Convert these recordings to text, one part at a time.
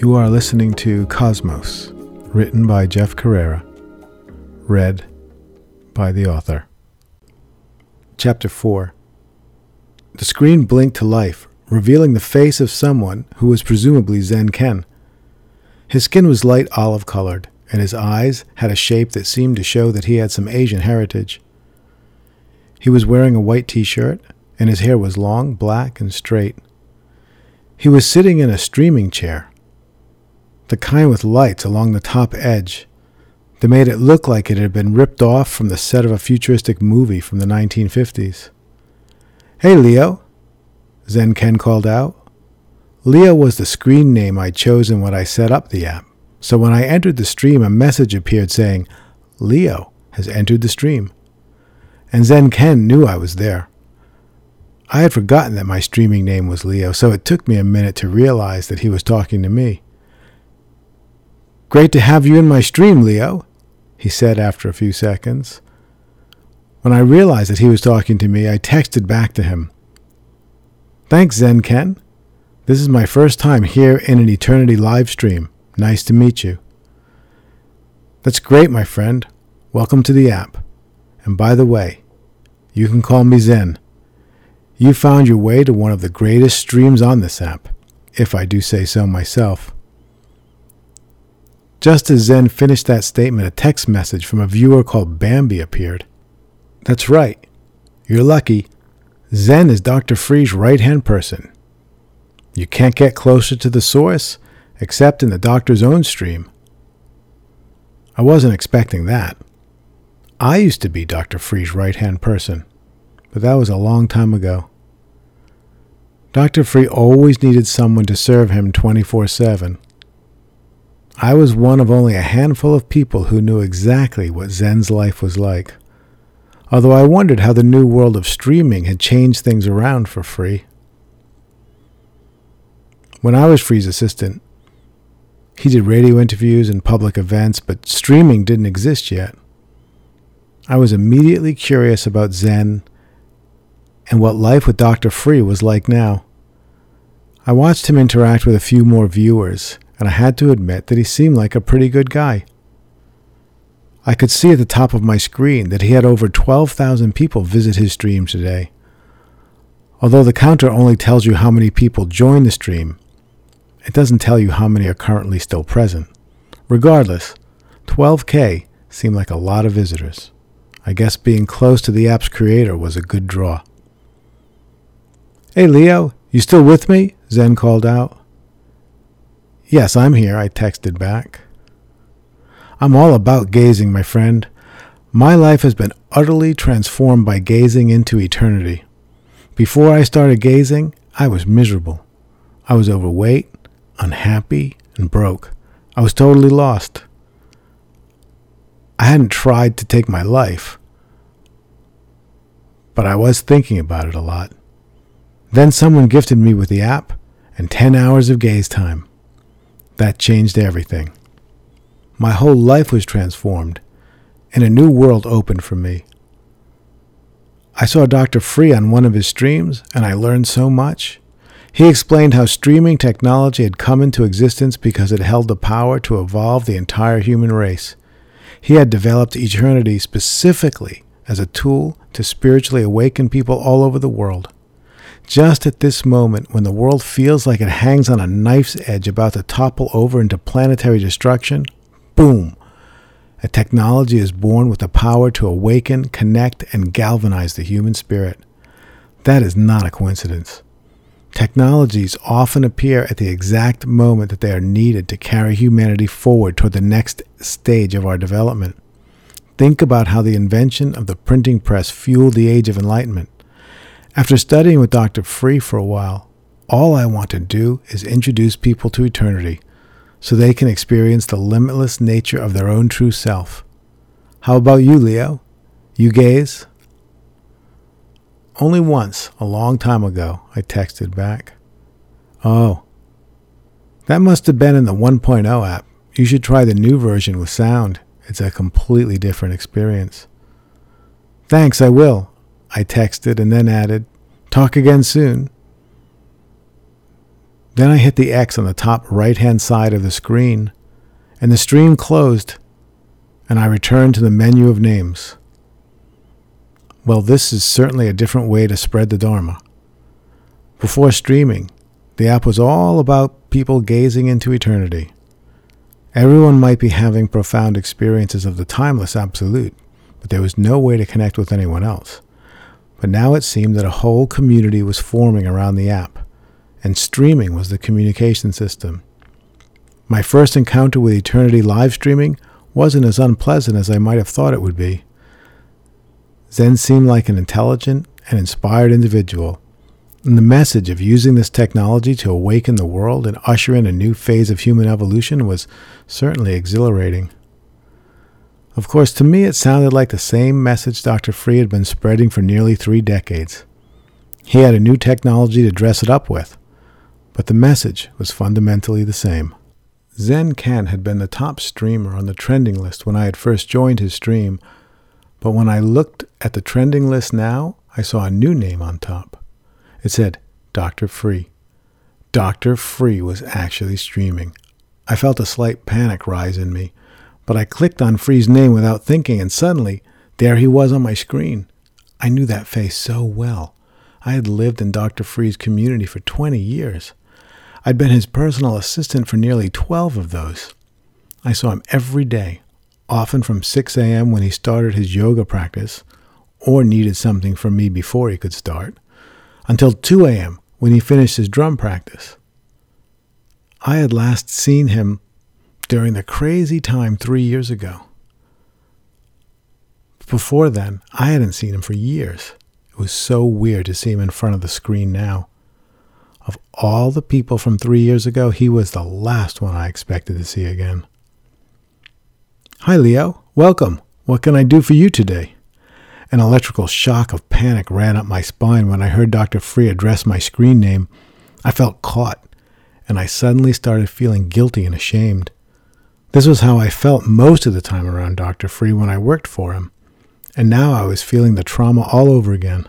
You are listening to Cosmos, written by Jeff Carreira, read by the author. Chapter 4 The screen blinked to life, revealing the face of someone who was presumably Zen Ken. His skin was light olive colored, and his eyes had a shape that seemed to show that he had some Asian heritage. He was wearing a white t shirt, and his hair was long, black, and straight. He was sitting in a streaming chair, the kind with lights along the top edge that made it look like it had been ripped off from the set of a futuristic movie from the 1950s. Hey, Leo, Zen Ken called out. Leo was the screen name I'd chosen when I set up the app, so when I entered the stream, a message appeared saying, Leo has entered the stream. And Zen Ken knew I was there. I had forgotten that my streaming name was Leo, so it took me a minute to realize that he was talking to me. Great to have you in my stream, Leo, he said after a few seconds. When I realized that he was talking to me, I texted back to him. Thanks, Zen Ken. This is my first time here in an Eternity live stream. Nice to meet you. That's great, my friend. Welcome to the app. And by the way, you can call me Zen. You found your way to one of the greatest streams on this app, if I do say so myself. Just as Zen finished that statement, a text message from a viewer called Bambi appeared. That's right. You're lucky. Zen is Dr. Free's right hand person. You can't get closer to the source except in the doctor's own stream. I wasn't expecting that. I used to be Dr. Free's right hand person, but that was a long time ago. Dr. Free always needed someone to serve him 24 7. I was one of only a handful of people who knew exactly what Zen's life was like, although I wondered how the new world of streaming had changed things around for Free. When I was Free's assistant, he did radio interviews and public events, but streaming didn't exist yet. I was immediately curious about Zen and what life with Dr. Free was like now. I watched him interact with a few more viewers and I had to admit that he seemed like a pretty good guy. I could see at the top of my screen that he had over 12,000 people visit his stream today. Although the counter only tells you how many people join the stream, it doesn't tell you how many are currently still present. Regardless, 12K seemed like a lot of visitors. I guess being close to the app's creator was a good draw. Hey Leo, you still with me? Zen called out. Yes, I'm here, I texted back. I'm all about gazing, my friend. My life has been utterly transformed by gazing into eternity. Before I started gazing, I was miserable. I was overweight, unhappy, and broke. I was totally lost. I hadn't tried to take my life, but I was thinking about it a lot. Then someone gifted me with the app and 10 hours of gaze time. That changed everything. My whole life was transformed, and a new world opened for me. I saw Dr. Free on one of his streams, and I learned so much. He explained how streaming technology had come into existence because it held the power to evolve the entire human race. He had developed eternity specifically as a tool to spiritually awaken people all over the world. Just at this moment, when the world feels like it hangs on a knife's edge about to topple over into planetary destruction, boom! A technology is born with the power to awaken, connect, and galvanize the human spirit. That is not a coincidence. Technologies often appear at the exact moment that they are needed to carry humanity forward toward the next stage of our development. Think about how the invention of the printing press fueled the Age of Enlightenment. After studying with Dr. Free for a while, all I want to do is introduce people to eternity so they can experience the limitless nature of their own true self. How about you, Leo? You gaze? Only once, a long time ago, I texted back. Oh. That must have been in the 1.0 app. You should try the new version with sound. It's a completely different experience. Thanks, I will. I texted and then added, Talk again soon. Then I hit the X on the top right hand side of the screen, and the stream closed, and I returned to the menu of names. Well, this is certainly a different way to spread the Dharma. Before streaming, the app was all about people gazing into eternity. Everyone might be having profound experiences of the timeless absolute, but there was no way to connect with anyone else. But now it seemed that a whole community was forming around the app, and streaming was the communication system. My first encounter with Eternity live streaming wasn't as unpleasant as I might have thought it would be. Zen seemed like an intelligent and inspired individual and the message of using this technology to awaken the world and usher in a new phase of human evolution was certainly exhilarating. Of course, to me, it sounded like the same message Dr. Free had been spreading for nearly three decades. He had a new technology to dress it up with, but the message was fundamentally the same. Zen Ken had been the top streamer on the trending list when I had first joined his stream, but when I looked at the trending list now, I saw a new name on top. It said Dr. Free. Dr. Free was actually streaming. I felt a slight panic rise in me, but I clicked on Free's name without thinking, and suddenly there he was on my screen. I knew that face so well. I had lived in Dr. Free's community for 20 years. I'd been his personal assistant for nearly 12 of those. I saw him every day, often from 6 a.m. when he started his yoga practice, or needed something from me before he could start, until 2 a.m. when he finished his drum practice. I had last seen him during the crazy time three years ago. Before then, I hadn't seen him for years. It was so weird to see him in front of the screen now. Of all the people from three years ago, he was the last one I expected to see again. Hi, Leo. Welcome. What can I do for you today? An electrical shock of panic ran up my spine when I heard Dr. Free address my screen name. I felt caught, and I suddenly started feeling guilty and ashamed. This was how I felt most of the time around Dr. Free when I worked for him, and now I was feeling the trauma all over again.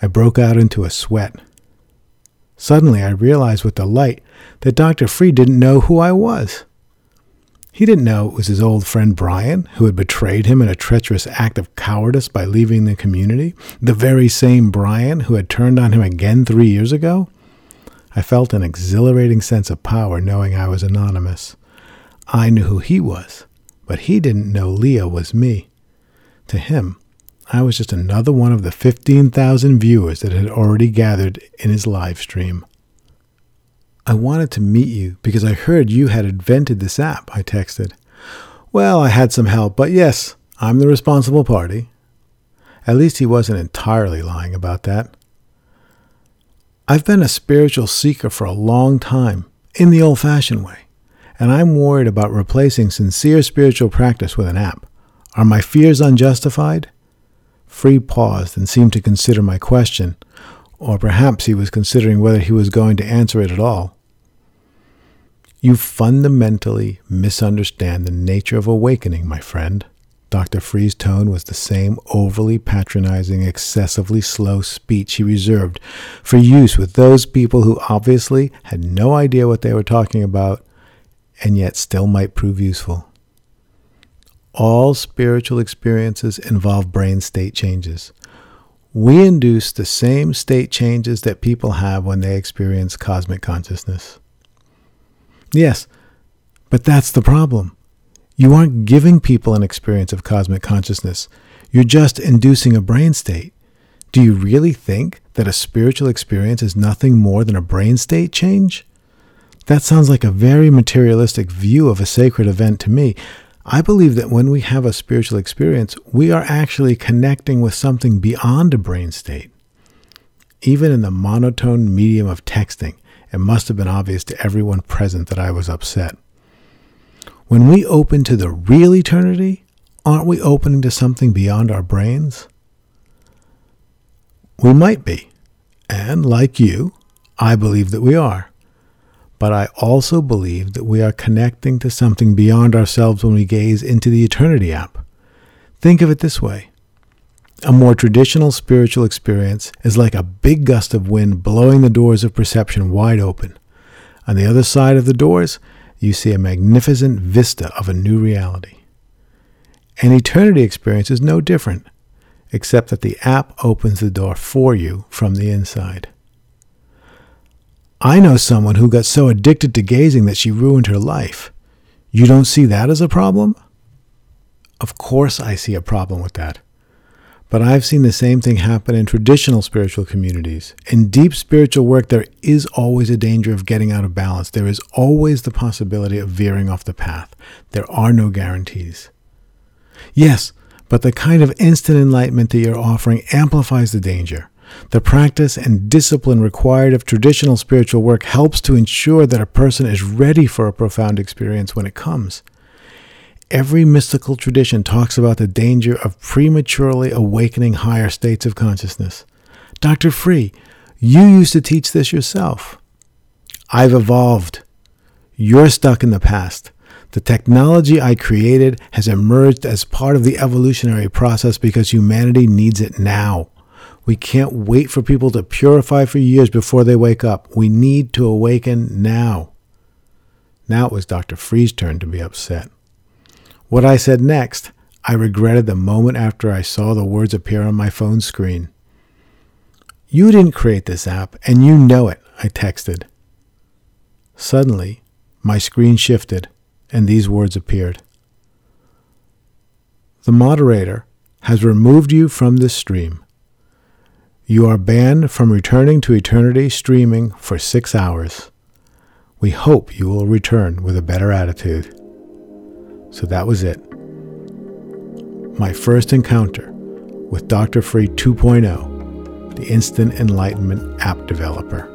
I broke out into a sweat. Suddenly I realized with delight that Dr. Free didn't know who I was. He didn't know it was his old friend Brian who had betrayed him in a treacherous act of cowardice by leaving the community, the very same Brian who had turned on him again three years ago. I felt an exhilarating sense of power knowing I was anonymous. I knew who he was, but he didn't know Leo was me. To him, I was just another one of the 15,000 viewers that had already gathered in his live stream. I wanted to meet you because I heard you had invented this app, I texted. Well, I had some help, but yes, I'm the responsible party. At least he wasn't entirely lying about that. I've been a spiritual seeker for a long time, in the old fashioned way, and I'm worried about replacing sincere spiritual practice with an app. Are my fears unjustified? Free paused and seemed to consider my question, or perhaps he was considering whether he was going to answer it at all. You fundamentally misunderstand the nature of awakening, my friend. Dr. Free's tone was the same overly patronizing, excessively slow speech he reserved for use with those people who obviously had no idea what they were talking about and yet still might prove useful. All spiritual experiences involve brain state changes. We induce the same state changes that people have when they experience cosmic consciousness. Yes, but that's the problem. You aren't giving people an experience of cosmic consciousness. You're just inducing a brain state. Do you really think that a spiritual experience is nothing more than a brain state change? That sounds like a very materialistic view of a sacred event to me. I believe that when we have a spiritual experience, we are actually connecting with something beyond a brain state. Even in the monotone medium of texting, it must have been obvious to everyone present that I was upset. When we open to the real eternity, aren't we opening to something beyond our brains? We might be. And like you, I believe that we are. But I also believe that we are connecting to something beyond ourselves when we gaze into the Eternity app. Think of it this way a more traditional spiritual experience is like a big gust of wind blowing the doors of perception wide open. On the other side of the doors, you see a magnificent vista of a new reality. An eternity experience is no different, except that the app opens the door for you from the inside. I know someone who got so addicted to gazing that she ruined her life. You don't see that as a problem? Of course, I see a problem with that. But I've seen the same thing happen in traditional spiritual communities. In deep spiritual work, there is always a danger of getting out of balance. There is always the possibility of veering off the path. There are no guarantees. Yes, but the kind of instant enlightenment that you're offering amplifies the danger. The practice and discipline required of traditional spiritual work helps to ensure that a person is ready for a profound experience when it comes. Every mystical tradition talks about the danger of prematurely awakening higher states of consciousness. Dr. Free, you used to teach this yourself. I've evolved. You're stuck in the past. The technology I created has emerged as part of the evolutionary process because humanity needs it now. We can't wait for people to purify for years before they wake up. We need to awaken now. Now it was Dr. Free's turn to be upset. What I said next, I regretted the moment after I saw the words appear on my phone screen. You didn't create this app, and you know it, I texted. Suddenly, my screen shifted, and these words appeared The moderator has removed you from this stream. You are banned from returning to eternity streaming for six hours. We hope you will return with a better attitude. So that was it. My first encounter with Dr. Free 2.0, the instant enlightenment app developer.